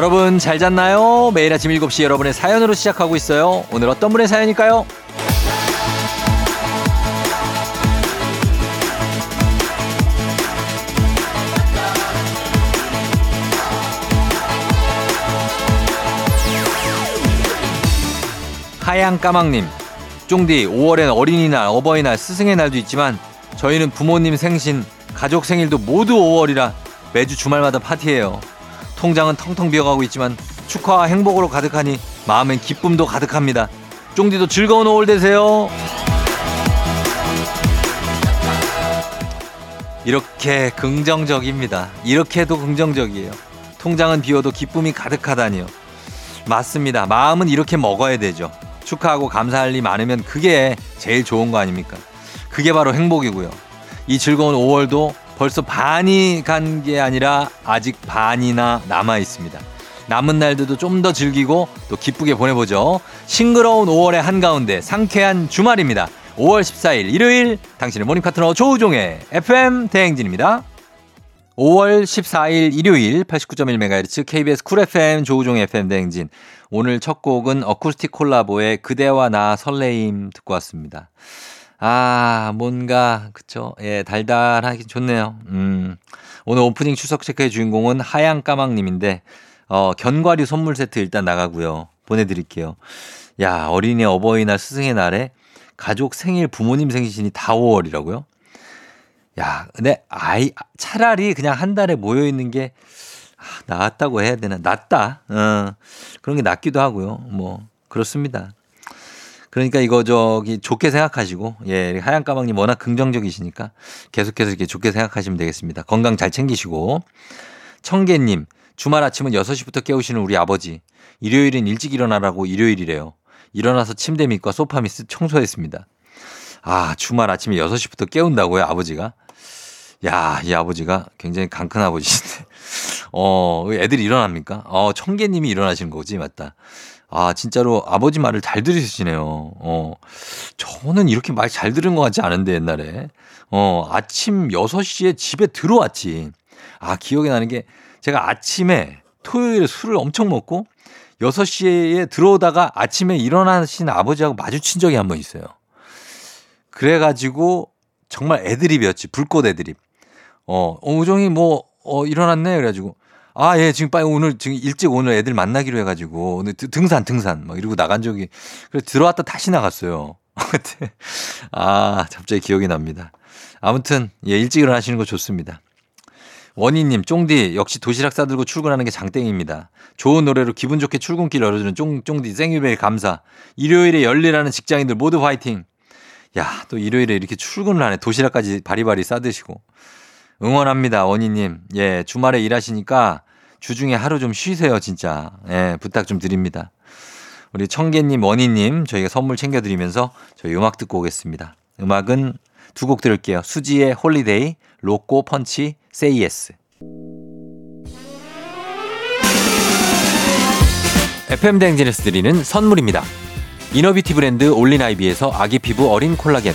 여러분 잘 잤나요? 매일 아침 7시 여러분의 사연으로 시작하고 있어요. 오늘 어떤 분의 사연일까요? 하양 까망님, 쫑디 5월엔 어린이날, 어버이날, 스승의 날도 있지만 저희는 부모님 생신, 가족 생일도 모두 5월이라 매주 주말마다 파티해요. 통장은 텅텅 비어가고 있지만 축하와 행복으로 가득하니 마음엔 기쁨도 가득합니다. 쫑디도 즐거운 5월 되세요. 이렇게 긍정적입니다. 이렇게도 긍정적이에요. 통장은 비어도 기쁨이 가득하다니요. 맞습니다. 마음은 이렇게 먹어야 되죠. 축하하고 감사할 일 많으면 그게 제일 좋은 거 아닙니까? 그게 바로 행복이고요. 이 즐거운 5월도 벌써 반이 간 게 아니라 아직 반이나 남아 있습니다. 남은 날들도 좀 더 즐기고 또 기쁘게 보내보죠. 싱그러운 5월의 한가운데 상쾌한 주말입니다. 5월 14일 일요일 당신의 morning 파트너 조우종의 FM 대행진입니다. 5월 14일 일요일 89.1MHz KBS 쿨 FM 조우종의 FM 대행진. 오늘 첫 곡은 어쿠스틱 콜라보의 그대와 나 설레임 듣고 왔습니다. 아, 뭔가, 그쵸. 예, 달달하기 좋네요. 음. 오늘 오프닝 추석 체크의 주인공은 하양 까망님인데, 어, 견과류 선물 세트 일단 나가고요. 보내드릴게요. 야, 어린이 어버이날 스승의 날에 가족 생일 부모님 생신이 다 5월이라고요? 야, 근데 아이, 차라리 그냥 한 달에 모여 있는 게, 아, 낫다고 해야 되나? 낫다. 어, 그런 게 낫기도 하고요. 뭐, 그렇습니다. 그러니까 이거 저기 좋게 생각하시고 예 하얀 까망님 워낙 긍정적이시니까 계속해서 이렇게 좋게 생각하시면 되겠습니다. 건강 잘 챙기시고 청계님 주말 아침은 6시부터 깨우시는 우리 아버지 일요일은 일찍 일어나라고 일요일이래요. 일어나서 침대 밑과 소파 밑을 청소했습니다. 아 주말 아침에 6시부터 깨운다고요 아버지가? 야, 이 아버지가 굉장히 강큰 아버지신데. 어, 애들이 일어납니까? 어, 청계님이 일어나시는 거지, 맞다. 아, 진짜로 아버지 말을 잘 들으시네요. 어, 저는 이렇게 말 잘 들은 것 같지 않은데, 옛날에. 어, 아침 6시에 집에 들어왔지. 아, 기억이 나는 게 제가 아침에 토요일에 술을 엄청 먹고 6시에 들어오다가 아침에 일어나신 아버지하고 마주친 적이 한 번 있어요. 그래가지고 정말 애드립이었지. 불꽃 애드립. 어, 어 우정이 뭐, 어, 일어났네. 그래가지고 아, 예, 지금 빨리 오늘, 지금 일찍 오늘 애들 만나기로 해가지고, 오늘 등산, 등산, 막 이러고 나간 적이, 그래 들어왔다 다시 나갔어요. 아, 갑자기 기억이 납니다. 아무튼, 예, 일찍 일어나시는 거 좋습니다. 원희님, 쫑디, 역시 도시락 싸들고 출근하는 게 장땡입니다. 좋은 노래로 기분 좋게 출근길 열어주는 쫑, 쫑디, 생일베일 감사. 일요일에 열일하는 직장인들 모두 화이팅! 야, 또 일요일에 이렇게 출근을 하네. 도시락까지 바리바리 싸드시고. 응원합니다, 원희님. 예, 주말에 일하시니까 주중에 하루 좀 쉬세요, 진짜. 예, 부탁 좀 드립니다. 우리 청계님, 원희님, 저희가 선물 챙겨드리면서 저희 음악 듣고 오겠습니다. 음악은 두 곡 들을게요. 수지의 Holiday, 로꼬 펀치, Say Yes. FM 대행진에서 드리는 선물입니다. inner beauty 브랜드 올린 아이비에서 아기 피부 어린 콜라겐.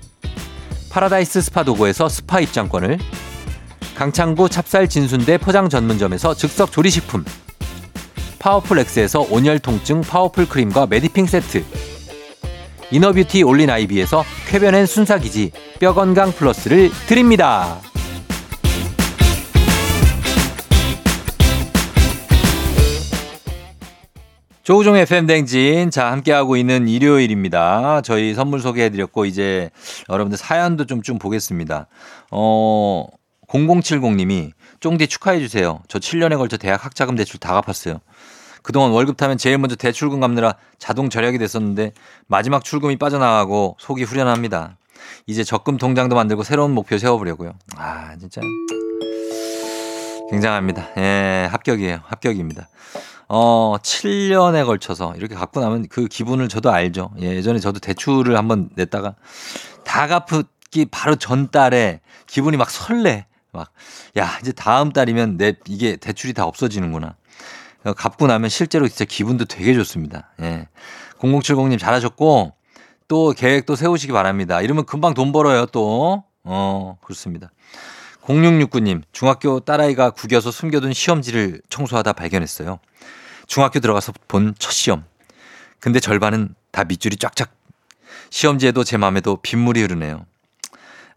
파라다이스 스파 도고에서 스파 입장권을 강창구 찹쌀 진순대 포장 전문점에서 즉석 조리식품 파워풀 엑스에서 온열 통증 파워풀 크림과 메디핑 세트 이너뷰티 올린 아이비에서 쾌변엔 순사기지 뼈 건강 플러스를 드립니다. 조우종의 FM댕진. 자, 함께하고 있는 일요일입니다. 저희 선물 소개해드렸고, 이제 여러분들 사연도 좀, 좀 보겠습니다. 어, 0070님이 쫑디 축하해주세요. 저 7년에 걸쳐 대학 학자금 대출 다 갚았어요. 그동안 월급 타면 제일 먼저 대출금 갚느라 자동 절약이 됐었는데 마지막 출금이 빠져나가고 속이 후련합니다. 이제 적금 통장도 만들고 새로운 목표 세워보려고요. 아, 진짜. 굉장합니다. 예, 합격이에요. 합격입니다. 어, 7년에 걸쳐서 이렇게 갖고 나면 그 기분을 저도 알죠. 예, 예전에 저도 대출을 한번 냈다가 다 갚기 바로 전 달에 기분이 막 설레. 막, 야, 이제 다음 달이면 내 이게 대출이 다 없어지는구나. 갚고 나면 실제로 진짜 기분도 되게 좋습니다. 예. 0070님 잘하셨고 또 계획도 세우시기 바랍니다. 이러면 금방 돈 벌어요 또. 어, 그렇습니다. 0669님, 중학교 딸아이가 구겨서 숨겨둔 시험지를 청소하다 발견했어요. 중학교 들어가서 본 첫 시험. 근데 절반은 다 밑줄이 쫙쫙. 시험지에도 제 마음에도 빗물이 흐르네요.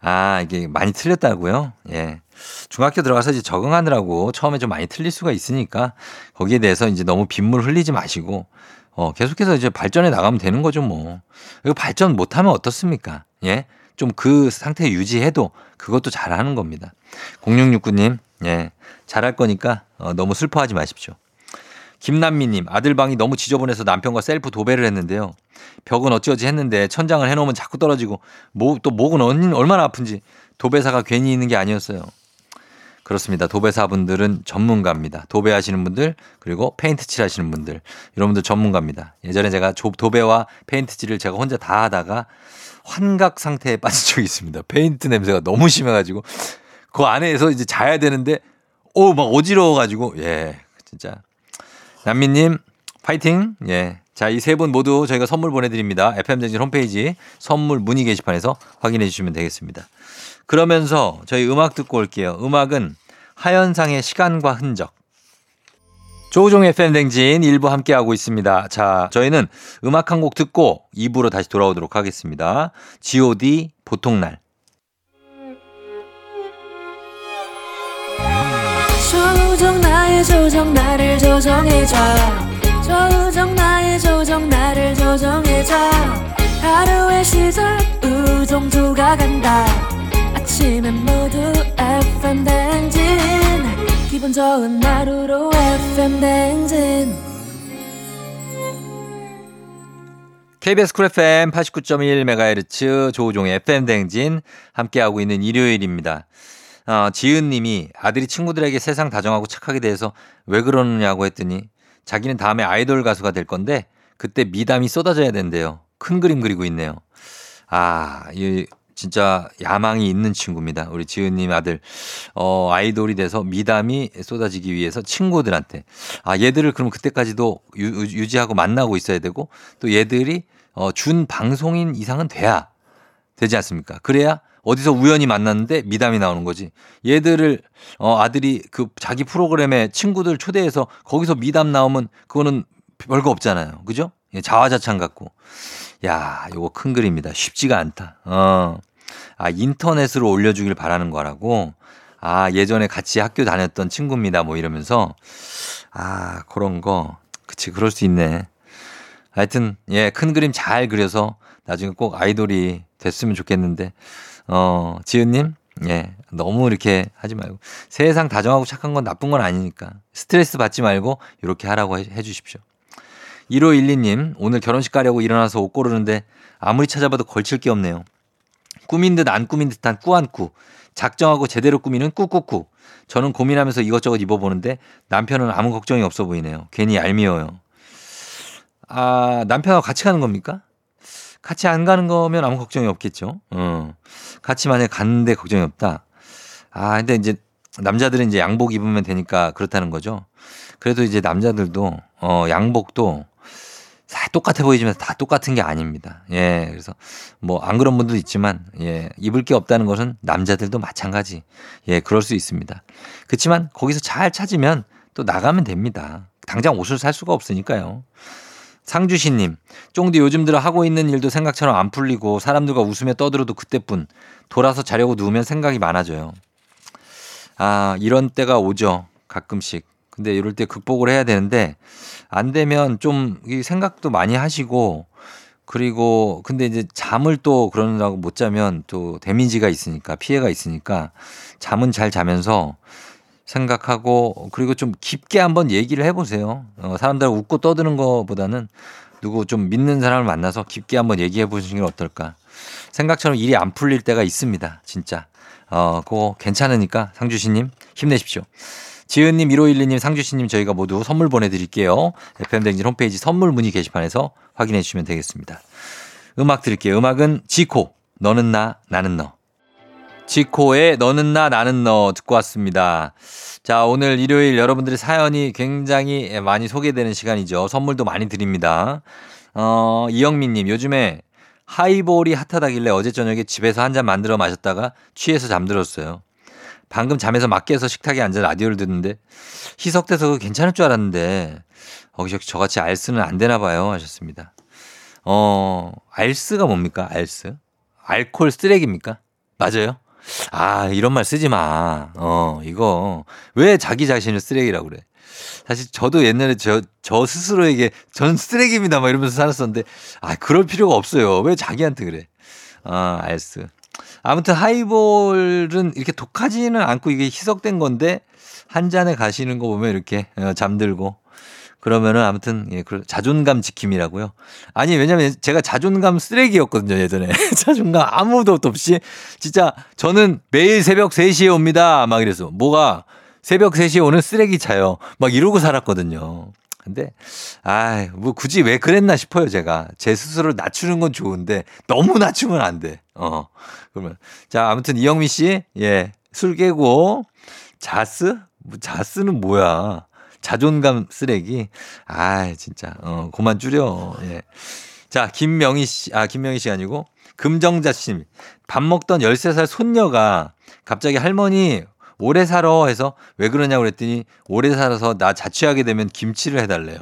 아, 이게 많이 틀렸다고요? 예. 중학교 들어가서 이제 적응하느라고 처음에 좀 많이 틀릴 수가 있으니까 거기에 대해서 이제 너무 빗물 흘리지 마시고 어, 계속해서 이제 발전해 나가면 되는 거죠, 뭐. 이거 발전 못 하면 어떻습니까? 예. 좀 그 상태 유지해도 그것도 잘하는 겁니다. 0669님, 예. 잘할 거니까 어, 너무 슬퍼하지 마십시오. 김남미님, 아들 방이 너무 지저분해서 남편과 셀프 도배를 했는데요. 벽은 어찌어찌 했는데 천장을 해놓으면 자꾸 떨어지고 목, 또 목은 얼마나 아픈지 도배사가 괜히 있는 게 아니었어요. 그렇습니다. 도배사분들은 전문가입니다. 도배하시는 분들 그리고 페인트 칠하시는 분들 이런 분들 전문가입니다. 예전에 제가 도배와 페인트 칠을 제가 혼자 다 하다가 환각 상태에 빠진 적이 있습니다. 페인트 냄새가 너무 심해가지고 그 안에서 이제 자야 되는데 오 막 어지러워가지고 예 진짜 남민님 파이팅 예. 자, 이 세 분 모두 저희가 선물 보내드립니다. FM쟁진 홈페이지 선물 문의 게시판에서 확인해 주시면 되겠습니다. 그러면서 저희 음악 듣고 올게요. 음악은 하현상의 시간과 흔적. 조우종 FM댕진 일부 함께하고 있습니다. 자, 저희는 음악 한 곡 듣고 2부로 다시 돌아오도록 하겠습니다. GOD 보통날. 조정 나의 조정 나를 조정해줘. 조정 나의 조정 나를 조정해줘. 하루의 시절 우정조가 간다. 아침엔 모두 FM 댕진. 기분 좋은 하루로 FM 댕진. KBS 쿨 FM 89.1MHz 조우종의 FM 댕진 함께하고 있는 일요일입니다. 어, 지은 님이 아들이 친구들에게 세상 다정하고 착하게 대해서 왜 그러느냐고 했더니 자기는 다음에 아이돌 가수가 될 건데 그때 미담이 쏟아져야 된대요. 큰 그림 그리고 있네요. 아, 이 진짜 야망이 있는 친구입니다. 우리 지은님 아들. 어, 아이돌이 돼서 미담이 쏟아지기 위해서 친구들한테. 아, 얘들을 그럼 그때까지도 유, 유지하고 만나고 있어야 되고 또 얘들이 어, 준 방송인 이상은 돼야 되지 않습니까? 그래야 어디서 우연히 만났는데 미담이 나오는 거지. 얘들을 어 아들이 그 자기 프로그램에 친구들 초대해서 거기서 미담 나오면 그거는 별거 없잖아요. 그죠? 예, 자화자찬 같고. 야, 요거 큰 그림이다. 쉽지가 않다. 어. 아, 인터넷으로 올려주길 바라는 거라고. 아, 예전에 같이 학교 다녔던 친구입니다. 뭐 이러면서. 아, 그런 거. 그치, 그럴 수 있네. 하여튼, 예, 큰 그림 잘 그려서 나중에 꼭 아이돌이 됐으면 좋겠는데. 어, 지은님, 예, 너무 이렇게 하지 말고 세상 다정하고 착한 건 나쁜 건 아니니까 스트레스 받지 말고 이렇게 하라고 해, 해 주십시오. 1512님, 오늘 결혼식 가려고 일어나서 옷 고르는데 아무리 찾아봐도 걸칠 게 없네요. 꾸민 듯 안 꾸민 듯한 꾸안꾸. 작정하고 제대로 꾸미는 꾸꾸꾸. 저는 고민하면서 이것저것 입어보는데 남편은 아무 걱정이 없어 보이네요. 괜히 얄미워요. 아, 남편하고 같이 가는 겁니까? 같이 안 가는 거면 아무 걱정이 없겠죠. 어. 같이 만약에 갔는데 걱정이 없다. 아, 근데 이제 남자들은 이제 양복 입으면 되니까 그렇다는 거죠. 그래도 이제 남자들도 어, 양복도 다 똑같아 보이지만 다 똑같은 게 아닙니다. 예. 그래서 뭐 안 그런 분도 있지만 예. 입을 게 없다는 것은 남자들도 마찬가지. 예. 그럴 수 있습니다. 그렇지만 거기서 잘 찾으면 또 나가면 됩니다. 당장 옷을 살 수가 없으니까요. 상주시님, 쫑디 요즘 들어 하고 있는 일도 생각처럼 안 풀리고 사람들과 웃으며 떠들어도 그때뿐 돌아서 자려고 누우면 생각이 많아져요. 아, 이런 때가 오죠. 가끔씩. 근데 이럴 때 극복을 해야 되는데 안 되면 좀이 생각도 많이 하시고 그리고 근데 이제 잠을 또 그러느라고 못 자면 또 데미지가 있으니까 피해가 있으니까 잠은 잘 자면서 생각하고 그리고 좀 깊게 한번 얘기를 해보세요. 어, 사람들 웃고 떠드는 것보다는 누구 좀 믿는 사람을 만나서 깊게 한번 얘기해 보시는 게 어떨까. 생각처럼 일이 안 풀릴 때가 있습니다. 진짜. 어, 그거 괜찮으니까 상주시님 힘내십시오. 지은님, 1512님, 상주시님 저희가 모두 선물 보내드릴게요. FM댕진 홈페이지 선물 문의 게시판에서 확인해 주시면 되겠습니다. 음악 드릴게요. 음악은 지코, 너는 나, 나는 너. 지코의 너는 나, 나는 너 듣고 왔습니다. 자, 오늘 일요일 여러분들의 사연이 굉장히 많이 소개되는 시간이죠. 선물도 많이 드립니다. 어, 이영민 님, 요즘에 하이볼이 핫하다길래 어제 저녁에 집에서 한 잔 만들어 마셨다가 취해서 잠들었어요. 방금 잠에서 막 깨서 식탁에 앉아 라디오를 듣는데 희석돼서 괜찮을 줄 알았는데 어, 저, 저같이 알스는 안 되나 봐요 하셨습니다. 어, 알스가 뭡니까? 알스? 알콜 쓰레기입니까? 맞아요? 아, 이런 말 쓰지 마. 어, 이거. 왜 자기 자신을 쓰레기라고 그래? 사실 저도 옛날에 저, 저 스스로에게 전 쓰레기입니다. 막 이러면서 살았었는데, 아, 그럴 필요가 없어요. 왜 자기한테 그래? 아, 알스. 아무튼 하이볼은 이렇게 독하지는 않고 이게 희석된 건데, 한 잔에 가시는 거 보면 이렇게 어, 잠들고, 그러면은 아무튼 예, 그 자존감 지킴이라고요. 아니 왜냐면 제가 자존감 쓰레기였거든요 예전에 자존감 아무도 없이 진짜 저는 매일 새벽 3시에 옵니다 막 이래서 뭐가 새벽 3시에 오는 쓰레기 차요 막 이러고 살았거든요. 근데 아, 뭐 굳이 왜 그랬나 싶어요, 제가. 제 스스로를 낮추는 건 좋은데 너무 낮추면 안 돼. 어. 그러면 자, 아무튼 이영미 씨, 예. 술 깨고 자스? 뭐 자스는 뭐야? 자존감 쓰레기. 아, 진짜. 어, 그만 줄여. 예. 자, 김명희 씨, 아, 김명희 씨 아니고 금정자 씨. 밥 먹던 13살 손녀가 갑자기 할머니 오래 살아 해서 왜 그러냐고 그랬더니 오래 살아서 나 자취하게 되면 김치를 해달래요.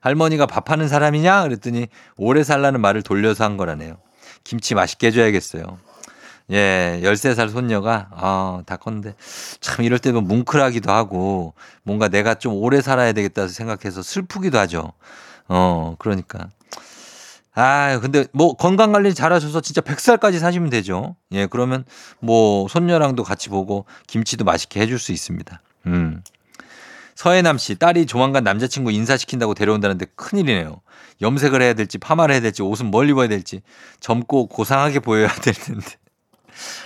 할머니가 밥하는 사람이냐? 그랬더니 오래 살라는 말을 돌려서 한 거라네요. 김치 맛있게 해줘야겠어요. 예, 13살 손녀가, 아, 다 컸는데, 참 이럴 때면 뭉클하기도 하고, 뭔가 내가 좀 오래 살아야 되겠다 생각해서 슬프기도 하죠. 어, 그러니까. 아, 근데 뭐 건강 관리 잘 하셔서 진짜 100살까지 사시면 되죠. 예, 그러면 뭐 손녀랑도 같이 보고 김치도 맛있게 해줄 수 있습니다. 음. 서해남 씨, 딸이 조만간 남자친구 인사시킨다고 데려온다는데 큰일이네요. 염색을 해야 될지 파마를 해야 될지 옷은 뭘 입어야 될지 젊고 고상하게 보여야 될 텐데.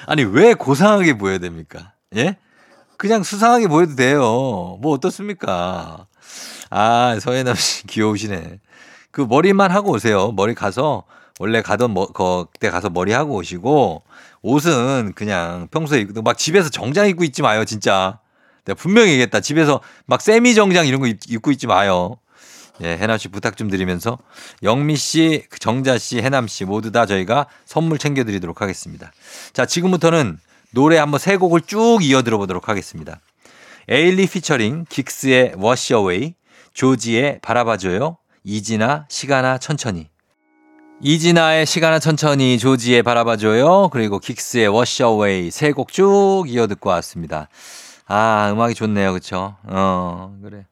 아니, 왜 고상하게 보여야 됩니까? 예? 그냥 수상하게 보여도 돼요. 뭐 어떻습니까? 아, 서해남 씨 귀여우시네. 그 머리만 하고 오세요. 머리 가서 원래 가던 뭐, 그때 가서 머리 하고 오시고 옷은 그냥 평소에 입고 막 집에서 정장 입고 있지 마요, 진짜. 내가 분명히 얘기했다. 집에서 막 세미 정장 이런 거 입, 입고 있지 마요. 예, 해남 씨 부탁 좀 드리면서 영미 씨, 정자 씨, 해남 씨 모두 다 저희가 선물 챙겨 드리도록 하겠습니다. 자, 지금부터는 노래 한번 세 곡을 쭉 이어 들어보도록 하겠습니다. 에일리 피처링 긱스의 Wash Away, 조지의 바라봐줘요, 이진아 시간아 천천히. 이진아의 시간아 천천히, 조지의 바라봐줘요, 그리고 긱스의 Wash Away 세곡 쭉 이어 듣고 왔습니다. 아, 음악이 좋네요. 그쵸? 어, 그래.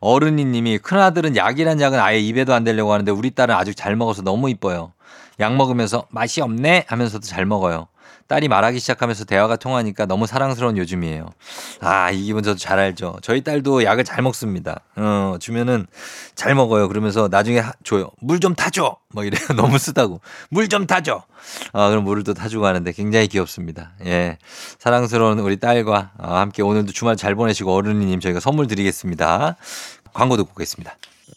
어른이 님이 큰아들은 약이란 약은 아예 입에도 안 대려고 하는데 우리 딸은 아주 잘 먹어서 너무 이뻐요. 약 먹으면서 맛이 없네 하면서도 잘 먹어요. 딸이 말하기 시작하면서 대화가 통하니까 너무 사랑스러운 요즘이에요. 아, 이 기분 저도 잘 알죠. 저희 딸도 약을 잘 먹습니다. 어, 주면은 잘 먹어요. 그러면서 나중에 하, 줘요. 물 좀 타줘! 막 이래요. 너무 쓰다고. 물 좀 타줘! 아, 그럼 물을 또 타주고 하는데 굉장히 귀엽습니다. 예. 사랑스러운 우리 딸과 함께 오늘도 주말 잘 보내시고 어른이님 저희가 선물 드리겠습니다. 광고 듣고 오겠습니다.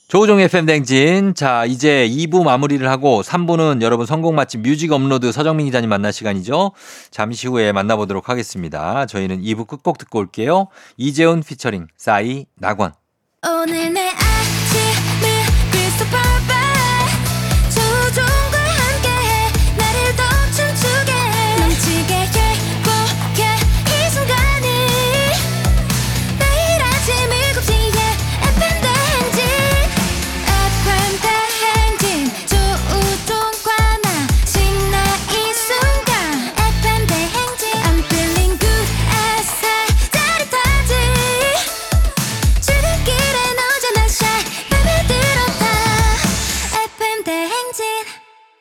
조우종 FM 대행진. 자, 이제 2부 마무리를 하고 3부는 여러분 선곡 맛집 뮤직 업로드 서정민 기자님 만날 시간이죠. 잠시 후에 만나보도록 하겠습니다. 저희는 2부 끝곡 듣고 올게요. 이재훈 피처링 싸이 낙원. 오늘 내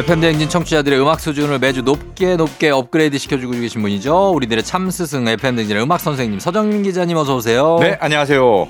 FM 대행진 청취자들의 음악 수준을 매주 높게 높게 업그레이드 시켜주고 계신 분이죠. 우리들의 참 스승 FM 대행진의 음악 선생님 서정민 기자님 어서 오세요. 네, 안녕하세요.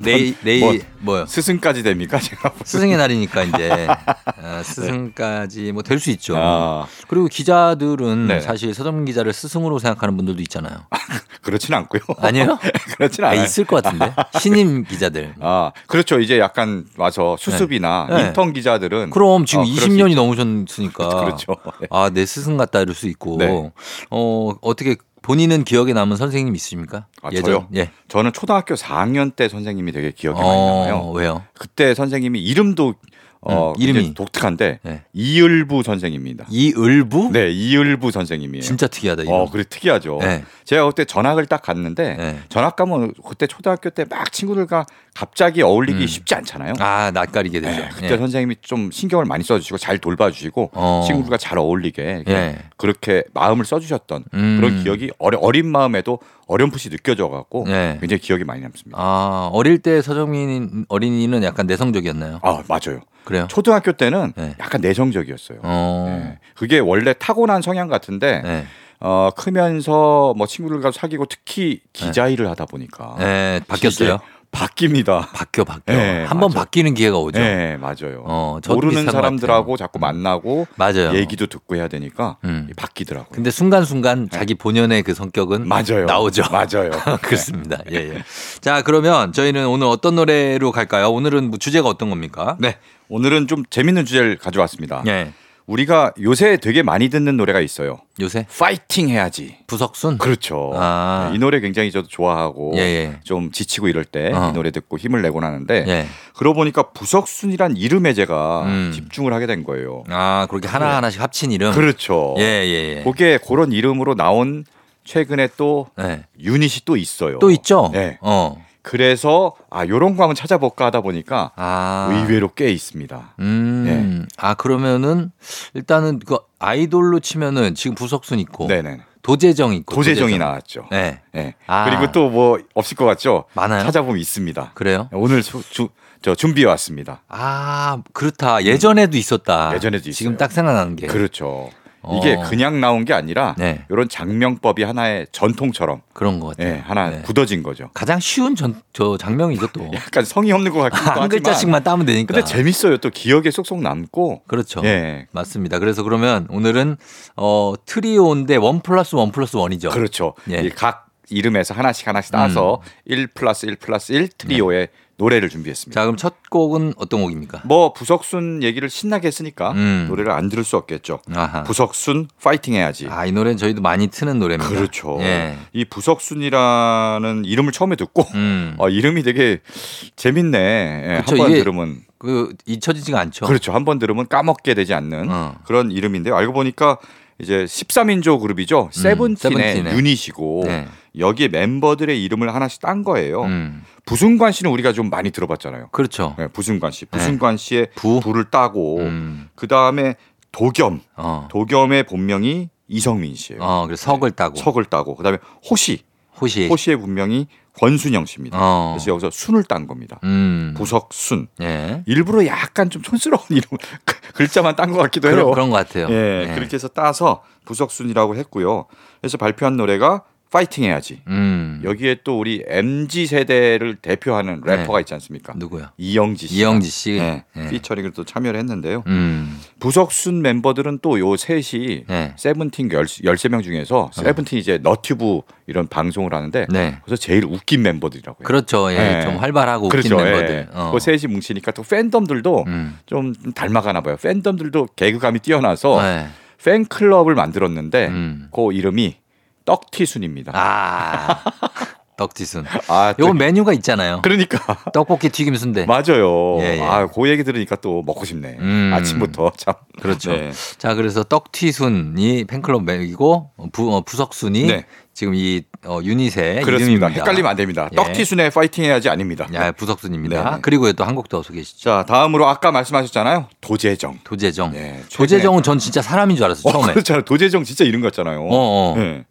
네. 내일 뭐, 내일 뭐 요? 스승까지 됩니까? 제가 스승의 날이니까 이제 어, 스승까지 뭐 될 수 있죠. 아, 그리고 기자들은 네. 사실 서정민 기자를 스승으로 생각하는 분들도 있잖아요. 그렇진 않고요. 아니에요? 그렇진 아, 않아요. 있을 것 같은데 신임 기자들. 아, 그렇죠. 이제 약간 와서 수습이나 네. 인턴 기자들은 그럼 지금 어, 그럴 수 20년이 있죠. 넘으셨으니까. 그렇죠. 네. 아, 내 스승 같다 이럴 수 있고. 네. 어, 어떻게 본인은 기억에 남은 선생님 있으십니까? 아, 저요? 예. 저는 초등학교 4학년 때 선생님이 되게 기억에 많이 남아요. 어, 왜요? 그때 선생님이 이름도 어, 음, 이름이. 독특한데 네. 이을부 선생님입니다. 이을부? 네, 이을부 선생님이에요. 진짜 특이하다 이거. 어, 그래 특이하죠. 네. 제가 그때 전학을 딱 갔는데 네. 전학 가면 그때 초등학교 때 막 친구들과 갑자기 어울리기 음. 쉽지 않잖아요. 아, 낯가리게 되죠. 네, 그때 예. 선생님이 좀 신경을 많이 써주시고 잘 돌봐주시고 어. 친구들과 잘 어울리게. 그렇게 마음을 써주셨던 음. 그런 기억이 어린 마음에도 어렴풋이 느껴져 갖고 예. 굉장히 기억이 많이 남습니다. 아, 어릴 때 서정민 어린이는 약간 내성적이었나요? 아 맞아요. 그래요? 초등학교 때는 네. 약간 내성적이었어요. 어. 네. 그게 원래 타고난 성향 같은데 네. 어, 크면서 뭐 친구들과 사귀고 특히 기자 일을 하다 보니까 네, 바뀌었어요? 바뀝니다. 바뀌어 바뀌어. 네, 한번 맞아요. 바뀌는 기회가 오죠. 네, 맞아요. 어, 모르는 사람들하고 같아요. 자꾸 만나고 맞아요. 얘기도 듣고 해야 되니까 음. 바뀌더라고요. 근데 순간순간 자기 본연의 그 성격은 맞아요. 나오죠. 맞아요. 그렇습니다. 예, 예. 자, 그러면 저희는 오늘 어떤 노래로 갈까요? 오늘은 뭐 주제가 어떤 겁니까? 네. 오늘은 좀 재밌는 주제를 가져왔습니다. 예. 우리가 요새 되게 많이 듣는 노래가 있어요. 요새 파이팅 해야지. 부석순? 그렇죠. 아. 네, 이 노래 굉장히 저도 좋아하고 예, 예. 좀 지치고 이럴 때이 어. 노래 듣고 힘을 내곤 하는데 예. 그러고 보니까 부석순이란 이름에 제가 음. 집중을 하게 된 거예요. 아, 그렇게 하나 하나씩 합친 이름? 그렇죠. 예, 예, 예. 그게 그런 이름으로 나온 최근에 또 예. 유닛이 또 있어요. 또 있죠? 네. 어. 그래서 아 요런 거 한번 찾아볼까 하다 보니까 아. 의외로 꽤 있습니다. 음. 네. 아, 그러면은 일단은 그 아이돌로 치면은 지금 부석순 있고 네네. 도재정 있고 도재정이 도재정. 나왔죠. 네. 네. 아. 그리고 또 뭐 없을 것 같죠? 많아요? 찾아보면 있습니다. 그래요? 오늘 수- 주, 저 준비해 왔습니다. 아, 그렇다. 예전에도 있었다. 예전에도 지금 있어요. 딱 생각나는 게. 그렇죠. 이게 어. 그냥 나온 게 아니라 네. 이런 작명법이 하나의 전통처럼 그런 것 같아요. 예, 하나 네. 굳어진 거죠. 가장 쉬운 전, 저 작명이죠 또. 약간 성의 없는 것 같기도 한 하지만 글자씩만 따면 되니까. 근데 재밌어요. 또 기억에 쏙쏙 남고. 그렇죠. 예. 맞습니다. 그래서 그러면 오늘은 어 트리오인데 원 플러스 원 플러스 원이죠. 그렇죠. 예. 음. 이각 이름에서 하나씩 하나씩 따서 1 플러스 1 플러스 1 트리오의 노래를 준비했습니다. 자, 그럼 첫 곡은 어떤 곡입니까? 뭐 부석순 얘기를 신나게 했으니까 음. 노래를 안 들을 수 없겠죠. 아하. 부석순 파이팅 해야지. 아, 이 노래는 저희도 많이 트는 노래입니다. 그렇죠. 예. 이 부석순이라는 이름을 처음에 듣고 음. 어, 이름이 되게 재밌네. 예, 한번 들으면 그 잊혀지지가 않죠. 그렇죠. 한 번 들으면 까먹게 되지 않는 어. 그런 이름인데요. 알고 보니까 이제 13인조 그룹이죠. 세븐틴의 세븐틴의. 유닛이고 네. 여기에 멤버들의 이름을 하나씩 딴 거예요. 음. 부승관 씨는 우리가 좀 많이 들어봤잖아요. 그렇죠. 네, 부승관 씨. 부승관 씨의 부. 부를 따고 음. 그 다음에 도겸. 어. 도겸의 본명이 이성민 씨예요. 어, 그래서 석을 따고 석을 따고 그다음에 호시. 호시. 호시의 본명이 권순영 씨입니다. 예. 어. 그래서 여기서 순을 딴 겁니다. 음. 부석순. 예. 일부러 약간 좀 촌스러운 이름 글자만 딴 것 같기도 그런 해요. 그런 것 같아요. 예, 예. 그렇게 해서 따서 부석순이라고 했고요. 그래서 발표한 노래가 파이팅 해야지. 음. 여기에 또 우리 MZ 세대를 대표하는 네. 래퍼가 있지 않습니까? 누구요? 이영지 씨. 이영지 씨. 네, 예. 피처링을 또 참여를 했는데요. 음. 부석순 멤버들은 또 요 셋이 네. 세븐틴 열, 13명 중에서 세븐틴 이제 너튜브 이런 방송을 하는데 네. 그래서 제일 웃긴 멤버들이라고요. 그렇죠. 예. 예. 좀 활발하고 웃긴 그렇죠. 멤버들. 예. 어. 그 셋이 뭉치니까 또 팬덤들도 음. 좀 닮아가나 봐요. 팬덤들도 개그감이 뛰어나서 네. 팬클럽을 만들었는데 음. 그 이름이 떡티순입니다. 아. 떡튀순. 아, 또- 요건 메뉴가 있잖아요. 그러니까 떡볶이 튀김 순대. 맞아요. 예, 예. 아, 그 얘기 들으니까 또 먹고 싶네. 음. 아침부터 참. 그렇죠. 네. 자, 그래서 떡튀순이 팬클럽 맥이고 부, 어, 부석순이 네. 지금 이 어, 유닛의 그렇습니다. 이름입니다. 헷갈리면 안 됩니다. 예. 떡튀순에 파이팅 해야지 아닙니다. 야, 부석순입니다. 네, 네. 그리고 또 한국 더 소개시죠. 자, 다음으로 아까 말씀하셨잖아요. 도재정. 도재정. 예, 최근에- 도재정은 전 진짜 사람인 줄 알았어요. 어, 처음에. 그렇잖아요. 도재정 진짜 이름 같잖아요. 어, 어. 네.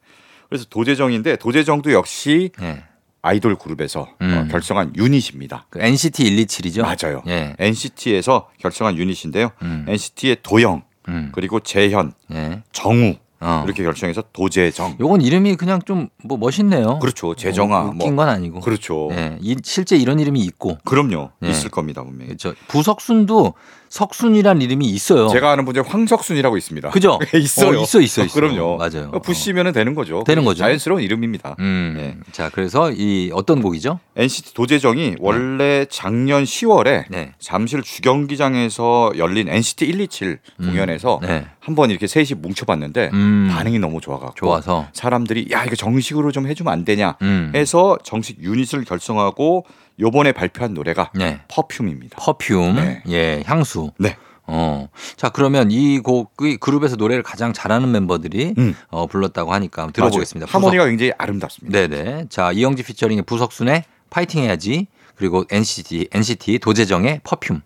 그래서 도재정인데 도재정도 역시 예. 아이돌 그룹에서 음. 어, 결성한 유닛입니다. 그 NCT 127이죠? 맞아요. 예. NCT에서 결성한 유닛인데요. 음. NCT의 도영 음. 그리고 재현, 예. 정우 어. 이렇게 결성해서 도재정. 요건 이름이 그냥 좀 뭐 멋있네요. 그렇죠. 재정아. 뭐 웃긴 뭐. 건 아니고. 그렇죠. 예. 이, 실제 이런 이름이 있고. 그럼요. 예. 있을 겁니다 분명히. 그렇죠. 부석순도 석순이란 이름이 있어요. 제가 아는 분 중에 황석순이라고 있습니다. 그죠? 있어요. 어, 있어, 있어, 있어. 그럼요. 맞아요. 부시면은 되는 거죠. 되는 거죠. 자연스러운 이름입니다. 음. 네. 자, 그래서 이 어떤 곡이죠? NCT 도재정이 원래 작년 10월에 네. 잠실 주경기장에서 열린 NCT 127 공연에서 네. 한번 이렇게 셋이 뭉쳐봤는데 음. 반응이 너무 좋아갖고 좋아서. 사람들이 야 이거 정식으로 좀 해주면 안 되냐 음. 해서 정식 유닛을 결성하고 요번에 발표한 노래가 네. 퍼퓸입니다. 퍼퓸. 네. 예, 향수. 네. 어. 자, 그러면 이 곡이 그룹에서 노래를 가장 잘하는 멤버들이 음. 어, 불렀다고 하니까 한번 들어보겠습니다. 하모니가 굉장히 아름답습니다. 네네. 자, 이영지 피처링의 부석순의 파이팅 해야지. 그리고 NCT, NCT 도재정의 퍼퓸.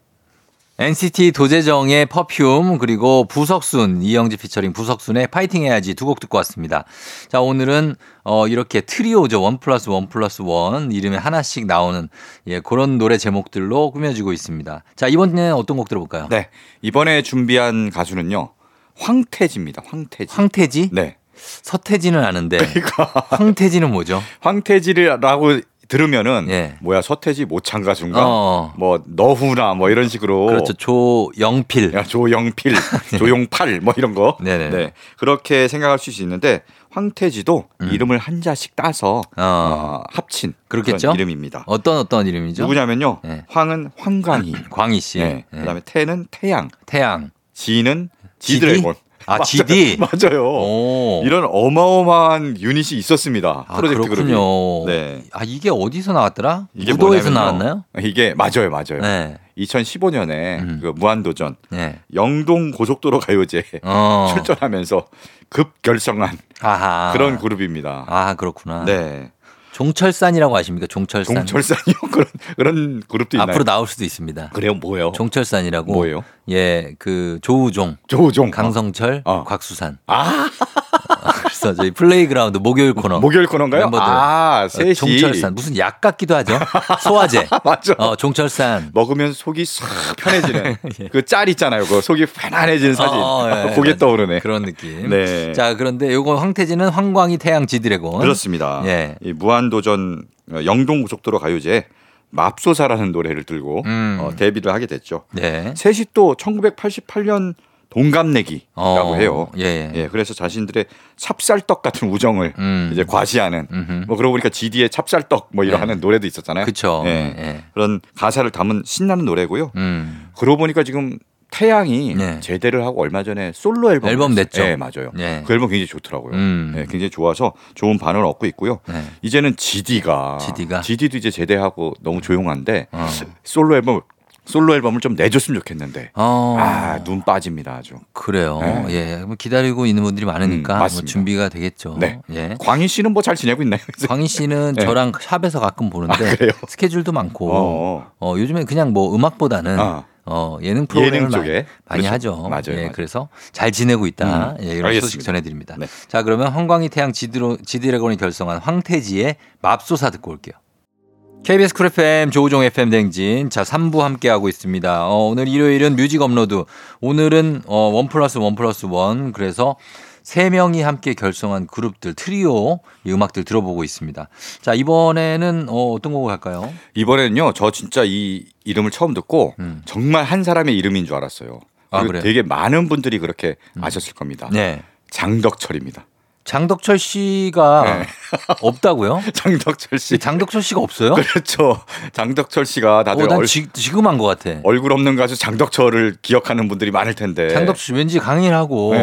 NCT 도재정의 퍼퓸 그리고 부석순 이영지 피처링 부석순의 파이팅 해야지 두 곡 듣고 왔습니다. 자 오늘은 어 이렇게 트리오죠 원 플러스 원 플러스 원 이름에 하나씩 나오는 예 그런 노래 제목들로 꾸며지고 있습니다. 자 이번에는 어떤 곡 들어볼까요? 네 이번에 준비한 가수는요 황태지입니다. 황태지. 황태지 네. 서태지는 아는데 황태지는 뭐죠? 황태지라고 들으면은 예. 뭐야 서태지 모창 가수인가 어 뭐 너훈아 뭐 이런 식으로 그렇죠 조영필 야, 조영필, 조용팔 뭐 이런 거. 네네. 네. 그렇게 생각할 수 있는데 황태지도 이름을 한자씩 따서 어. 어, 합친 그렇겠죠? 이름입니다. 어떤 어떤 이름이죠? 누구냐면요. 네. 황은 황광희. 광희 씨. 네. 네. 그다음에 태는 태양. 태양. 지는? 지드래곤. 아, 맞아요. 지디? 맞아요. 오. 이런 어마어마한 유닛이 있었습니다. 아, 프로젝트 그렇군요. 그룹이. 네. 아, 이게 어디서 나왔더라? 이게 무도에서. 나왔나요? 이게 맞아요, 맞아요. 네. 2015년에 음. 그 무한도전 네. 영동 고속도로 가요제 어. 출전하면서 급 결성한 아하. 그런 그룹입니다. 아, 그렇구나. 네. 종철산이라고 아십니까? 종철산. 종철산이요 그런 그런 그룹도 있나요? 앞으로 나올 수도 있습니다. 그래요, 뭐요? 종철산이라고. 뭐예요? 예, 그 조우종, 조우종. 강성철, 어. 곽수산. 아, 그래서 저희 플레이그라운드 목요일 코너. 목요일 코너인가요? 멤버들. 아, 어, 셋이 종철산. 무슨 약 같기도 하죠. 소화제. 맞죠. 어, 종철산. 먹으면 속이 싹 편해지는 그짤 있잖아요. 그 속이 편안해지는 사진. 예. 어, 예. 보게 떠오르네. 그런 느낌. 네. 자, 그런데 요거 황태지는 황광희 태양 지드래곤. 그렇습니다. 예. 이 무한도전 어, 영동 고속도로 가요제 맙소사라는 노래를 들고 음. 어, 데뷔를 하게 됐죠. 네. 셋이 또 1988년 동갑내기라고 어, 해요. 예, 예. 예, 그래서 자신들의 찹쌀떡 같은 우정을 음. 이제 과시하는 음흠. 뭐 그러고 보니까 GD의 찹쌀떡 뭐 이런 네. 하는 노래도 있었잖아요. 그쵸. 예. 예. 그런 가사를 담은 신나는 노래고요. 음. 그러고 보니까 지금 태양이 네. 제대를 하고 얼마 전에 솔로 앨범 앨범 냈죠. 네, 맞아요. 네. 그 앨범 굉장히 좋더라고요. 음. 네, 굉장히 좋아서 좋은 반응을 얻고 있고요. 네. 이제는 GD가 GD 가? GD도 이제 제대하고 너무 조용한데 어. 솔로 앨범 솔로 앨범을 좀 내줬으면 좋겠는데 어. 아눈 빠집니다 아주. 그래요. 네. 예. 뭐 기다리고 있는 분들이 많으니까 음, 뭐. 준비가 되겠죠. 네. 예. 광희 씨는 뭐 잘 지내고 있나요? 광희 씨는 네. 저랑 샵에서 가끔 보는데 아? 스케줄도 많고 어. 어, 요즘에 그냥 뭐 음악보다는 아. 어, 예능 프로그램을 예능 많이, 쪽에? 많이 그렇죠. 하죠. 맞아요, 예, 맞아요. 그래서 잘 지내고 있다. 음, 예, 이런 알겠습니다. 소식 전해드립니다. 네. 자, 그러면 황광희 태양 지드로, 지드래곤이 결성한 황태지의 맙소사 듣고 올게요. KBS Cool FM 조우종 FM 대행진 3부 함께하고 있습니다. 어, 오늘 일요일은 music upload 오늘은 어, one plus one plus one 그래서 세 명이 함께 결성한 그룹들 트리오 이 음악들 들어보고 있습니다. 자 이번에는 어, 어떤 곡을 할까요? 이번에는요 저 진짜 이 이름을 처음 듣고 음. 정말 한 사람의 이름인 줄 알았어요. 아, 그리고? 되게 많은 분들이 그렇게 아셨을 겁니다. 네. 장덕철입니다. 장덕철 씨가 네. 없다고요? 장덕철 씨. 장덕철 씨가 없어요? 그렇죠. 장덕철 씨가 다들 어, 난 얼, 지, 지금 한 것 같아. 얼굴 없는 가수 장덕철을 기억하는 분들이 많을 텐데. 장덕철 씨 왠지 강인하고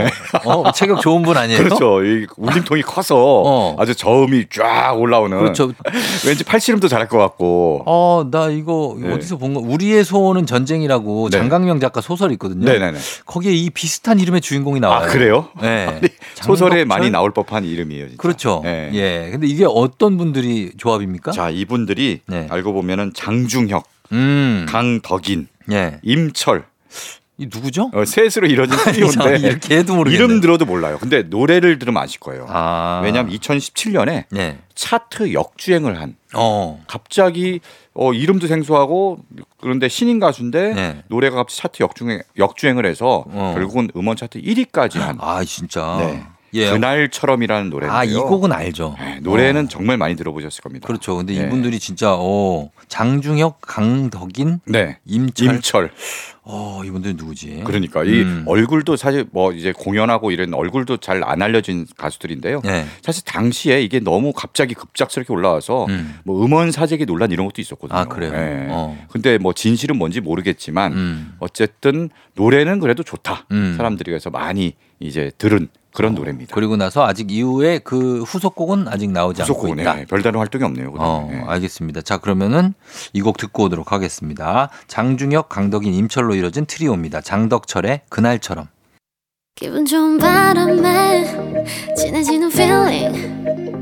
어, 체격 좋은 분 아니에요? 네. 그렇죠. 이 울림통이 커서 어. 아주 저음이 쫙 올라오는. 그렇죠. 왠지 팔씨름도 잘할 것 같고. 어, 나 이거 네. 어디서 본 거? 우리의 소원은 전쟁이라고 네. 장강명 작가 소설이 있거든요. 네네네. 거기에 이 비슷한 이름의 주인공이 나와요. 아 그래요? 네. 아니, 소설에? 많이 나올 법한 이름이에요. 진짜. 그렇죠. 네. 예. 근데 이게 어떤 분들이 조합입니까? 자 이분들이 네. 알고 보면은 장중혁, 음. 강덕인, 예. 임철 이 누구죠? 어, 셋으로 이루어진 트리오인데 이렇게 해도 모르겠네. 이름 들어도 몰라요. 근데 노래를 들으면 아실 거예요. 아. 왜냐하면 2017년에 예. 차트 역주행을 한 어. 갑자기 어, 이름도 생소하고 그런데 신인 가수인데 네. 노래가 갑자기 차트 역주행, 역주행을 해서 어. 결국은 음원 차트 1위까지 한 아, 진짜. 네. 예. 그날처럼이라는 노래인데요. 아, 이 곡은 알죠. 네, 노래는 어. 정말 많이 들어보셨을 겁니다. 그렇죠. 근데 네. 이분들이 진짜 어, 장중혁, 강덕인, 네. 임철. 임철. 어, 이분들 누구지? 그러니까 이 음. 얼굴도 사실 뭐 이제 공연하고 이런 얼굴도 잘 안 알려진 가수들인데요. 네. 사실 당시에 이게 너무 갑자기 급작스럽게 올라와서 음. 뭐 음원 사재기 논란 이런 것도 있었거든요. 아, 그래요? 예. 어. 근데 뭐 진실은 뭔지 모르겠지만 음. 어쨌든 노래는 그래도 좋다. 음. 사람들이 그래서 많이 이제 들은 그런 노래입니다. 그리고 나서 아직 이후에 그 후속곡은 아직 나오지 않고 후속곡은 있다. 예, 별다른 활동이 없네요. 어. 예. 알겠습니다. 자, 그러면은 이 곡 듣고 오도록 하겠습니다. 장중혁, 강덕인, 임철로 이뤄진 트리오입니다. 장덕철의 그날처럼. 기분 좋은 바람에 진해지는 feeling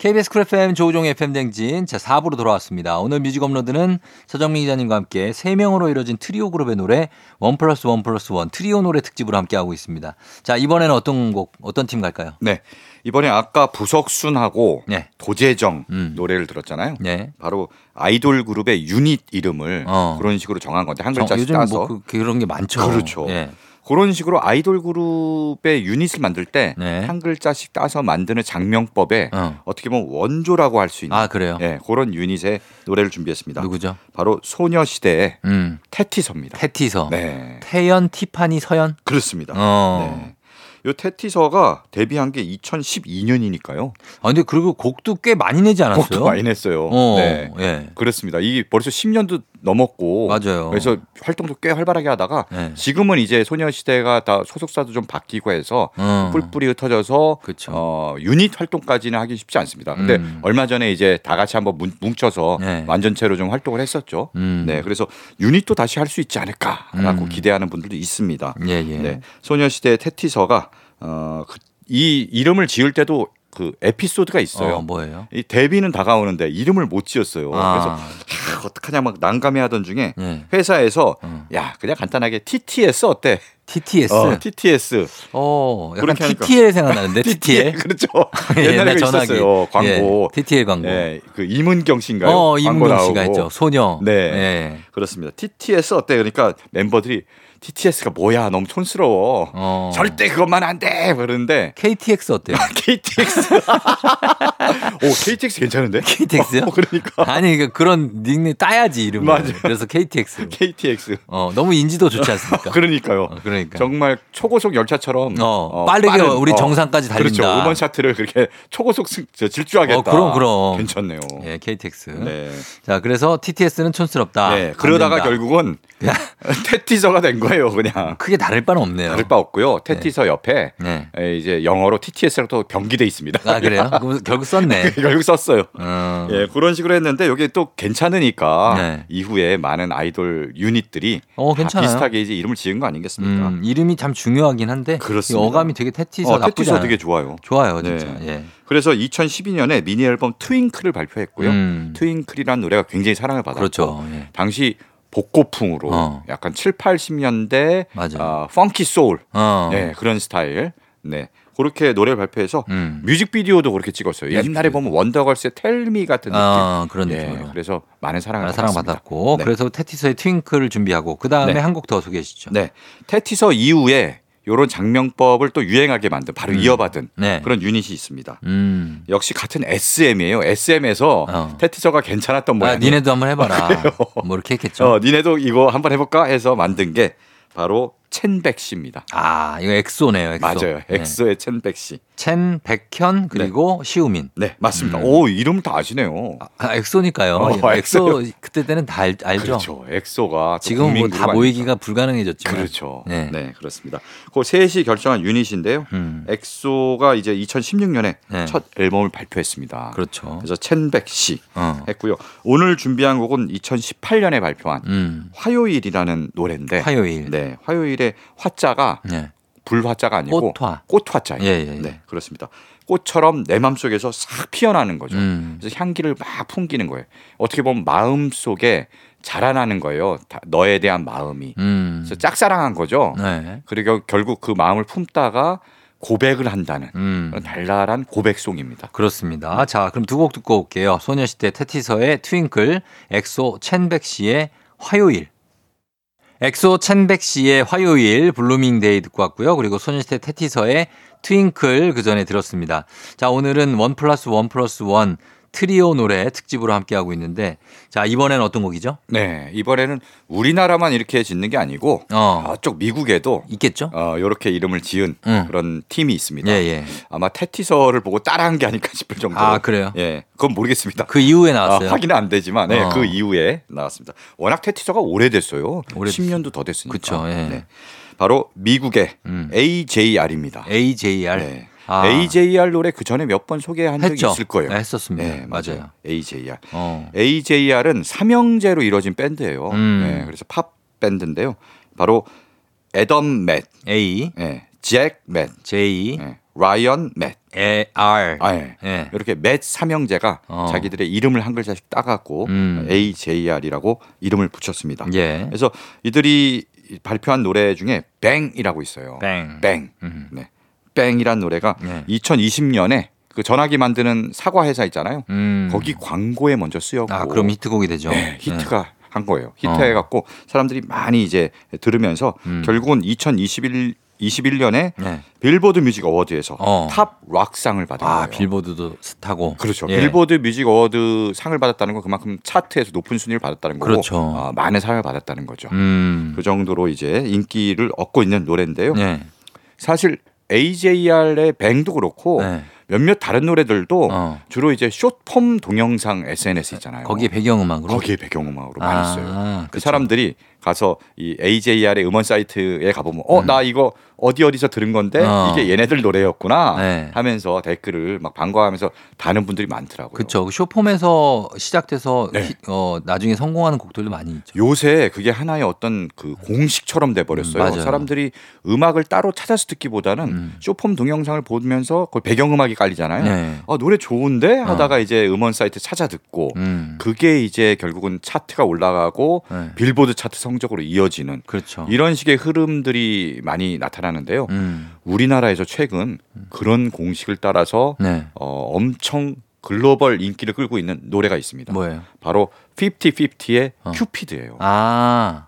KBS Cool FM 조우종 FM 대행진 4부로 돌아왔습니다. 오늘 music upload는 서정민 기자님과 함께 3명으로 이뤄진 트리오 그룹의 노래 one plus one plus one 트리오 노래 특집으로 함께하고 있습니다. 자 이번에는 어떤 곡 어떤 팀 갈까요? 네. 이번에 아까 부석순하고 네. 도재정 음. 노래를 들었잖아요. 네. 바로 아이돌 그룹의 유닛 이름을 어. 그런 식으로 정한 건데 한 정- 글자씩 요즘 따서 뭐 그, 그런 게 많죠. 그렇죠. 예. 그런 식으로 아이돌 그룹의 유닛을 만들 때 네. 한 글자씩 따서 만드는 장명법에 어. 어떻게 보면 원조라고 할 수 있는 아 그래요? 예, 그런 유닛의 노래를 준비했습니다. 누구죠? 바로 소녀시대의 음. 테티서입니다. 테티서. 네, 태연, 티파니, 서연. 그렇습니다. 어. 네. 요 테티서가 데뷔한 게 2012년이니까요. 아 근데 그리고 곡도 꽤 많이 내지 않았어요? 곡도 많이 냈어요. 어. 네. 예. 그렇습니다. 이게 벌써 10년도 넘었고 맞아요. 그래서 활동도 꽤 활발하게 하다가 네. 지금은 이제 소녀시대가 다 소속사도 좀 바뀌고 해서 어. 뿔뿔이 흩어져서 그쵸. 어, 유닛 활동까지는 하기 쉽지 않습니다. 근데 음. 얼마 전에 이제 다 같이 한번 뭉- 뭉쳐서 네. 완전체로 좀 활동을 했었죠. 음. 네, 그래서 유닛도 다시 할 수 있지 않을까라고 음. 기대하는 분들도 있습니다. 예, 예. 네, 소녀시대 테티서가 어, 그, 이 이름을 지을 때도 그 에피소드가 있어요. 어, 뭐예요? 이 데뷔는 다가오는데 이름을 못 지었어요. 그래서 아. 하, 어떡하냐 막 난감해하던 중에 예. 회사에서 음. 야 그냥 간단하게 TTS 어때? TTS. 어, TTS. 어, 약간. TTL 생각나는데 TTL. 그렇죠. 옛날 옛날에 그 전화기. 있었어요. 광고. 예, TTL 광고. 예, 그 이문경 씨인가요? 어, 이문경 씨가. 했죠. 소녀. 네. 예. 그렇습니다. TTS 어때? 그러니까 멤버들이 TTS가 뭐야? 너무 촌스러워. 어. 절대 그것만 안 돼. 그러는데 KTX 어때요? KTX. 오, KTX 괜찮은데? KTX요? 어, 그러니까. 아니, 그 그런 닉네임 따야지 이름을. 맞아요. 그래서 KTX. KTX. 어, 너무 인지도 좋지 않습니까? 그러니까요. 어, 그러니까. 정말 초고속 열차처럼 어, 빠르게 우리 정상까지 달린다. 그렇죠. 음원 차트를 그렇게 초고속 승, 저, 질주하겠다. 어, 그럼, 그럼. 괜찮네요. 예, KTX. 네. 자, 그래서 TTS는 촌스럽다. 네. 안 그러다가. 결국은 테티서가 된 거예요, 그냥. 크게 다를 바는 없네요. 다를 바 없고요. 테티서 옆에 네. 에, 이제 영어로 TTS라고 또 병기돼 있습니다. 아, 그래요? 그럼 결국 썼네. 결국 썼어요. 어. 예, 그런 식으로 했는데 여기 또 괜찮으니까 네. 이후에 많은 아이돌 유닛들이 어. 비슷하게 이제 이름을 지은 거 아니겠습니까? 음, 이름이 참 중요하긴 한데 그렇습니다. 이 어감이 되게 테티서 어, 나쁘지 테티서 않아요. 되게 좋아요. 좋아요, 진짜. 네. 예. 그래서 2012년에 미니 앨범 트윙클을 발표했고요. 음. 트윙클이라는 노래가 굉장히 사랑을 받았고 그렇죠. 예. 당시 복고풍으로 어. 약간 7, 80년대 맞아. 아, funky soul 어. 네, 그런 스타일. 네. 그렇게 노래를 발표해서 음. 뮤직비디오도 그렇게 찍었어요. 옛날에 뮤직비디오. 보면 원더걸스의 Tell Me 같은 느낌. 아, 그런 예, 느낌으로. 그래서 많은 사랑을 아, 사랑 받았습니다. 받았고 네. 그래서 태티서의 Twinkle을 준비하고 그 다음에 네. 한곡 더 소개해 주시죠. 네. 태티서 이후에 요런 작명법을 또 유행하게 만든 바로 이어받은 네. 그런 유닛이 있습니다. 음. 역시 같은 SM이에요. SM에서 어. 태티서가 괜찮았던 아, 모양이에요. 니네도 한번 해봐라. 뭐 이렇게 했겠죠. 어, 니네도 이거 한번 해볼까 해서 만든 게 바로 첸백시입니다. 아, 이거 엑소네요. 엑소. 맞아요. 네. 엑소의 첸백시. 첸, 백현 그리고 시우민. 네, 맞습니다. 오, 이름을 다 아시네요. 아, 엑소니까요. 어, 엑소 엑소. 그때 때는 다 알, 알죠. 그렇죠. 엑소가 또 지금 뭐 국민 다 그룹 모이기가 불가능해졌지만. 그렇죠. 네. 네. 그렇습니다. 그 셋이 결정한 유닛인데요. 음. 엑소가 이제 2016년에 네. 첫 앨범을 발표했습니다. 그렇죠. 그래서 첸백시 어. 했고요. 오늘 준비한 곡은 2018년에 발표한 음. 화요일이라는 노래인데 화요일. 네, 화요일 의 화자가 네. 불 화 자가 아니고 꽃 화. 꽃 화 자예요. 예, 예, 예. 네, 그렇습니다. 꽃처럼 내 마음속에서 싹 피어나는 거죠. 음. 그래서 향기를 막 풍기는 거예요. 어떻게 보면 마음 속에 자라나는 거예요. 다- 너에 대한 마음이. 음. 그래서 짝사랑한 거죠. 네. 그리고 결국 그 마음을 품다가 고백을 한다는 음. 달달한 고백송입니다. 그렇습니다. 자, 그럼 두 곡 듣고 올게요. 소녀시대 태티서의 Twinkle, 엑소 첸백시의 화요일. 엑소 첸백시의 화요일 Blooming Day 듣고 왔고요. 그리고 소녀시대 태티서의 Twinkle 그 전에 들었습니다. 자, 오늘은 one plus one plus one 트리오 노래 특집으로 함께하고 있는데 자, 이번엔 어떤 곡이죠? 네, 이번에는 우리나라만 이렇게 짓는 게 아니고 어, 저쪽 미국에도 있겠죠? 어, 이렇게 이름을 지은 응. 그런 팀이 있습니다. 예, 예. 아마 태티서를 보고 따라한 게 아닐까 싶을 정도로. 아, 그래요? 예, 그건 모르겠습니다. 그 이후에 아, 나왔어요. 확인은 안 되지만 네, 어. 그 이후에 나왔습니다. 워낙 태티서가 오래됐어요. 오래됐- 10년도 더 됐으니까. 그쵸, 예. 네. 바로 미국의 음. AJR입니다. AJR. 네. 아. AJR 노래 그 전에 몇 번 소개한 적이 했죠. 있을 거예요. 네, 했었습니다. 네, 맞아요. AJR. 어. AJR은 삼형제로 이루어진 밴드예요. 음. 네, 그래서 팝 밴드인데요. 바로 애덤 맷, A, 예, 잭 맷, J, 예, 라이언 맷. A, R. 아, 예. 예. 이렇게 맷 삼형제가 어. 자기들의 이름을 한 글자씩 따갖고 음. AJR이라고 이름을 붙였습니다. 예. 그래서 이들이 발표한 노래 중에 Bang이라고 있어요. Bang. Bang. 음. 네. Bang이란 노래가 네. 2020년에 그 전화기 만드는 사과 회사 있잖아요. 음. 거기 광고에 먼저 쓰였고 아, 그럼 히트곡이 되죠. 네, 히트가 한 거예요. 어. 히트해 갖고 사람들이 많이 이제 들으면서 음. 결국은 2021 21년에 네. 빌보드 Music Award에서 어. top rock상을 받은 아, 거예요. 빌보드도 스타고. 그렇죠. 예. 빌보드 Music Award 상을 받았다는 건 그만큼 차트에서 높은 순위를 받았다는 거고 그렇죠. 아, 많은 사랑을 받았다는 거죠. 음. 그 정도로 이제 인기를 얻고 있는 노래인데요. 네. 사실 AJR의 뱅도 그렇고 네. 몇몇 다른 노래들도 어. 주로 이제 숏폼 동영상 SNS 있잖아요. 거기에 배경음악으로. 거기에 배경음악으로 많이 써요. 아, 그 그쵸. 사람들이 가서 이 AJR의 음원 사이트에 가보면 어 나 이거 어디 어디서 들은 건데 음. 어. 이게 얘네들 노래였구나 네. 하면서 댓글을 막 반가워하면서 다는 분들이 많더라고요. 그쵸. 그 쇼폼에서 시작돼서 네. 히- 어, 나중에 성공하는 곡들도 많이 있죠. 요새 그게 하나의 어떤 그 공식처럼 돼 버렸어요. 음. 사람들이 음악을 따로 찾아서 듣기보다는 음. 쇼폼 동영상을 보면서 그 배경음악이 깔리잖아요. 네. 아, 노래 좋은데 하다가 이제 음원 사이트 찾아 듣고 음. 그게 이제 결국은 차트가 올라가고 네. 빌보드 차트 성 적으로 이어지는 그렇죠. 이런 식의 흐름들이 많이 나타나는데요. 음. 우리나라에서 최근 그런 공식을 따라서 네. 어, 엄청 글로벌 인기를 끌고 있는 노래가 있습니다. 뭐예요? 바로 50-50의 어. 큐피드예요. 아.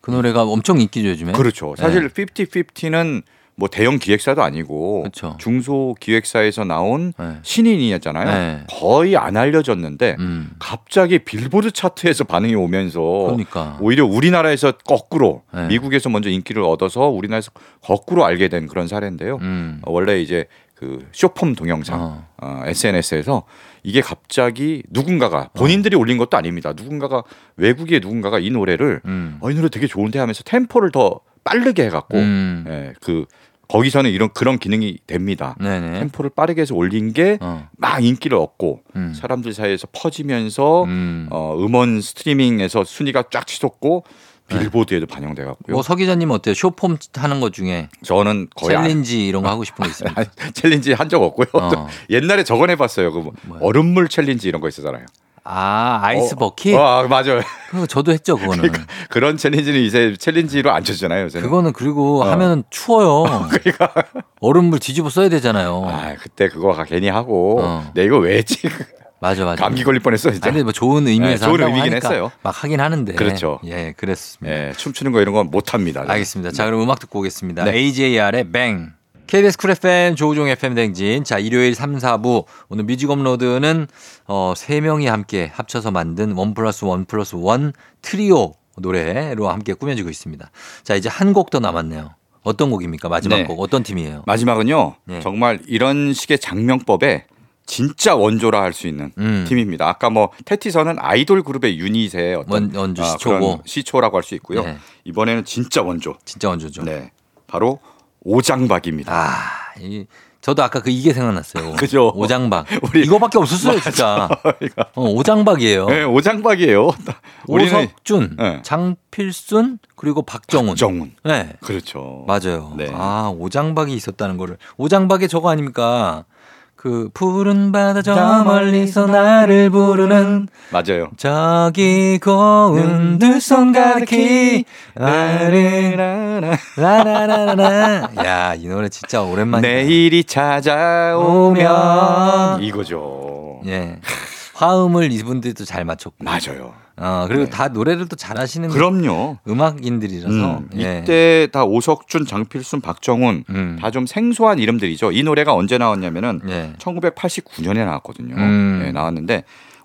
그 노래가 엄청 인기죠, 요즘에. 그렇죠. 사실 50-50는 뭐 대형 기획사도 아니고 그렇죠. 중소 기획사에서 나온 네. 신인이었잖아요. 네. 거의 안 알려졌는데 음. 갑자기 빌보드 차트에서 반응이 오면서 그러니까. 오히려 우리나라에서 거꾸로 네. 미국에서 먼저 인기를 얻어서 우리나라에서 거꾸로 알게 된 그런 사례인데요. 음. 어, 원래 이제 그 쇼폼 동영상 어. 어, SNS에서 이게 갑자기 누군가가 본인들이 올린 것도 아닙니다. 누군가가 외국의 누군가가 이 노래를 음. 어, 이 노래 되게 좋은데 하면서 템포를 더 빠르게 해갖고 음. 예, 그 거기서는 이런 그런 기능이 됩니다. 네네. 템포를 빠르게 해서 올린 게 막 어. 인기를 얻고 음. 사람들 사이에서 퍼지면서 음. 어, 음원 스트리밍에서 순위가 쫙 치솟고 빌보드에도 반영돼 갖고요. 뭐 서 기자님 어때요? 쇼폼 하는 것 중에 저는 거의 안- 챌린지 이런 거 하고 싶은 거? 아니, 챌린지 한 적 없고요. 어. 옛날에 저건 해봤어요. 그 뭐? 얼음물 챌린지 이런 거 있었잖아요. 아 ice 어, bucket? 어, 아, 맞아요. 그거 저도 했죠 그거는. 그런 챌린지는 이제 챌린지로 안 쳐주잖아요. 요새는. 그거는 그리고 어. 하면은 추워요. 얼음물 뒤집어 써야 되잖아요. 아 그때 그거 괜히 하고 어. 내 이거 왜 했지? 맞아 맞아. 감기 걸릴 뻔했어 진짜. 아니 근데 뭐 좋은 의미에서 네, 좋은 의미긴 했어요. 막 하긴 하는데. 그렇죠. 예, 그랬습니다. 예, 춤추는 거 이런 건 못 합니다. 알겠습니다. 자, 그럼 음악 듣고 오겠습니다. 네. AJR의 Bang. KBS Cool FM 조우종 FM 대행진. 자, 일요일 3, 4부. 오늘 music upload는 어, 3명이 함께 합쳐서 만든 one plus one plus one 트리오 노래로 함께 꾸며지고 있습니다. 자, 이제 한 곡 더 남았네요. 어떤 곡입니까? 마지막 네. 곡. 어떤 팀이에요? 마지막은요. 네. 정말 이런 식의 작명법에 진짜 원조라 할 수 있는 음. 팀입니다. 아까 뭐 태티서는 아이돌 그룹의 유닛의 어떤 원- 원조 아, 시초고. 그런 시초라고 할 수 있고요. 네. 이번에는 진짜 원조. 진짜 원조죠. 네. 바로 오장박입니다. 아, 이 저도 아까 그 이게 생각났어요. 그죠? 오장박. 우리- 이거밖에 없었어요, 진짜. 어, 오장박이에요. 네, 오장박이에요. 오석준, 네. 장필순, 그리고 박정훈. 정훈. 네. 그렇죠. 맞아요. 네. 아, 오장박이 있었다는 거를. 오장박이 저거 아닙니까? 그 푸른 바다 저 멀리서 나를 부르는 맞아요. 저기 고운 두손 가득히 나를 라라라라. 야, 이 노래 진짜 오랜만이다. 내일이 찾아오면 오면. 이거죠. 예. 화음을 이분들도 잘 맞췄고. 맞아요. 어, 그리고 네. 다 노래를 또 잘하시는 그럼요. 음악인들이라서. 음, 예. 이때 다 오석준, 장필순, 박정훈 음. 다좀 생소한 이름들이죠. 이 노래가 언제 나왔냐면은 예. 1989년에 나왔거든요. 음. 네, 나왔는데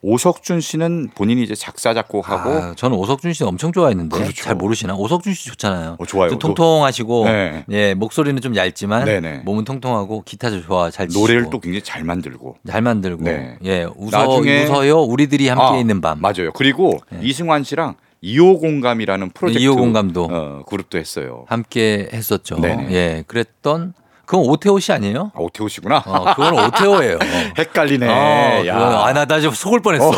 오석준 씨는 본인이 이제 작사 작곡하고 아, 저는 오석준 씨 엄청 좋아했는데 그렇죠. 잘 모르시나? 오석준 씨 좋잖아요. 어, 좋아요. 좀 통통하시고 네. 예 목소리는 좀 얇지만 네네. 몸은 통통하고 기타도 좋아 잘 치시고 노래를 또 굉장히 잘 만들고 잘 만들고 네. 예 웃어 나중에- 웃어요 우리들이 함께 아, 있는 밤 맞아요. 그리고 네. 이승환 씨랑 이호공감이라는 프로젝트 이호공감도. 어, 그룹도 했어요. 함께 했었죠. 네네. 예 그랬던 그건 오태호 씨 아니에요? 아, 오태호 씨구나. 어 그건 오태호예요. 헷갈리네. 어, 야. 그건 아나 좀 속을 뻔했어.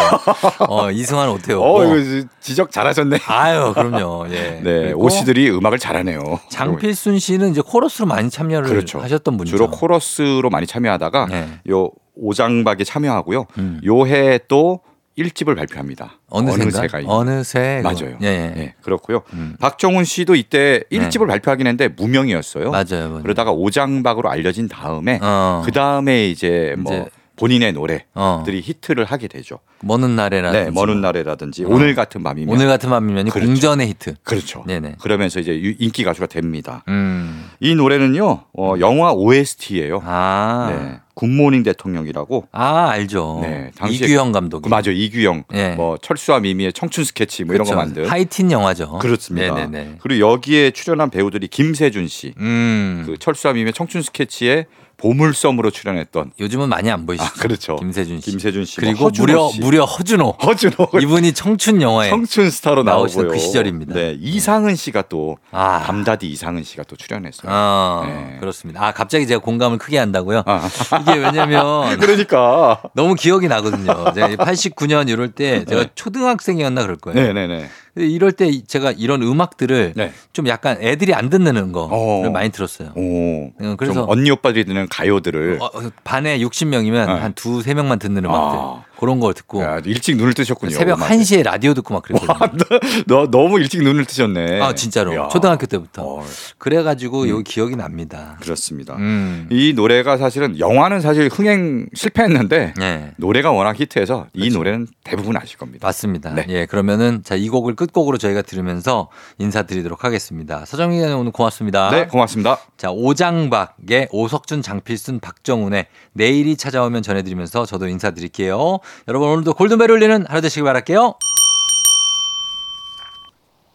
어 이승환 오태호. 어, 이거 지적 잘하셨네. 아유 그럼요. 예. 네, 오 씨들이 음악을 잘하네요. 장필순 씨는 이제 코러스로 많이 참여를 그렇죠. 하셨던 분이죠. 주로 코러스로 많이 참여하다가 네. 요 오장박에 참여하고요. 음. 요해 또 1집을 발표합니다. 어느새가 있는. 어느새 맞아요. 예, 예. 네, 그렇고요. 음. 박정운 씨도 이때 1집을 발표하긴 했는데 무명이었어요. 맞아요. 맞아요. 그러다가 오장박으로 알려진 다음에 어. 그 다음에 이제 뭐 이제- 본인의 노래들이 어. 히트를 하게 되죠. 먼 훗날에라든지 네, 먼 훗날에라든지 어. 오늘 같은 밤이면 오늘 같은 밤이면 그렇죠. 공전의 히트. 그렇죠. 네네. 그러면서 이제 유- 인기 가수가 됩니다. 음. 이 노래는요, 어, 영화 OST예요. 아. 네, 굿모닝 대통령이라고. 아, 알죠. 네, 당시에 이규형 감독이. 그 맞아 이규형, 네. 뭐 철수와 미미의 청춘 스케치 뭐 이런 거 그렇죠. 만든. 하이틴 영화죠. 그렇습니다. 네네네. 그리고 여기에 출연한 배우들이 김세준 씨, 음. 그 철수와 미미의 청춘 스케치에 보물섬으로 출연했던. 요즘은 많이 안 보이시죠. 아 그렇죠. 김세준 씨. 김세준 씨, 뭐 그리고 허준호 무려 씨. 무려 허준호. 허준호 이분이 청춘 영화에 청춘 스타로 나오고요. 그 시절입니다. 네, 이상은 씨가 또 아. 담다디 이상은 씨가 또 출연했어요. 아, 네. 그렇습니다. 아, 갑자기 제가 공감을 크게 한다고요? 아. 이게 왜냐면 그러니까. 너무 기억이 나거든요. 제가 89년 이럴 때 제가 네. 초등학생이었나 그럴 거예요. 네네네. 이럴 때 제가 이런 음악들을 네. 좀 약간 애들이 안 듣는 거를 어. 많이 들었어요. 오. 어, 그래서 좀 언니 오빠들이 듣는 가요들을 어, 어, 반에 60명이면 네. 한 두세 명만 듣는 음악들 아. 그런 걸 듣고 야, 일찍 눈을 뜨셨군요. 새벽 음악에. 1시에 라디오 듣고 막 그랬거든요. 너 너 무 일찍 눈을 뜨셨네. 아, 진짜로. 이야. 초등학교 때부터. 어, 그래가지고 음. 여기 기억이 납니다. 그렇습니다. 음. 이 노래가 사실은 영화는 사실 흥행 실패했는데 네. 노래가 워낙 히트해서 이 그렇죠. 노래는 대부분 아실 겁니다. 맞습니다. 네. 예, 그러면은 자, 이 곡을 끝 곡으로 저희가 들으면서 인사드리도록 하겠습니다. 서정민 기자님 오늘 고맙습니다. 네, 고맙습니다. 자, 오장박의 오석준, 장필순, 박정훈의 내일이 찾아오면 전해드리면서 저도 인사드릴게요. 여러분 오늘도 골든벨 울리는 하루 되시길 바랄게요.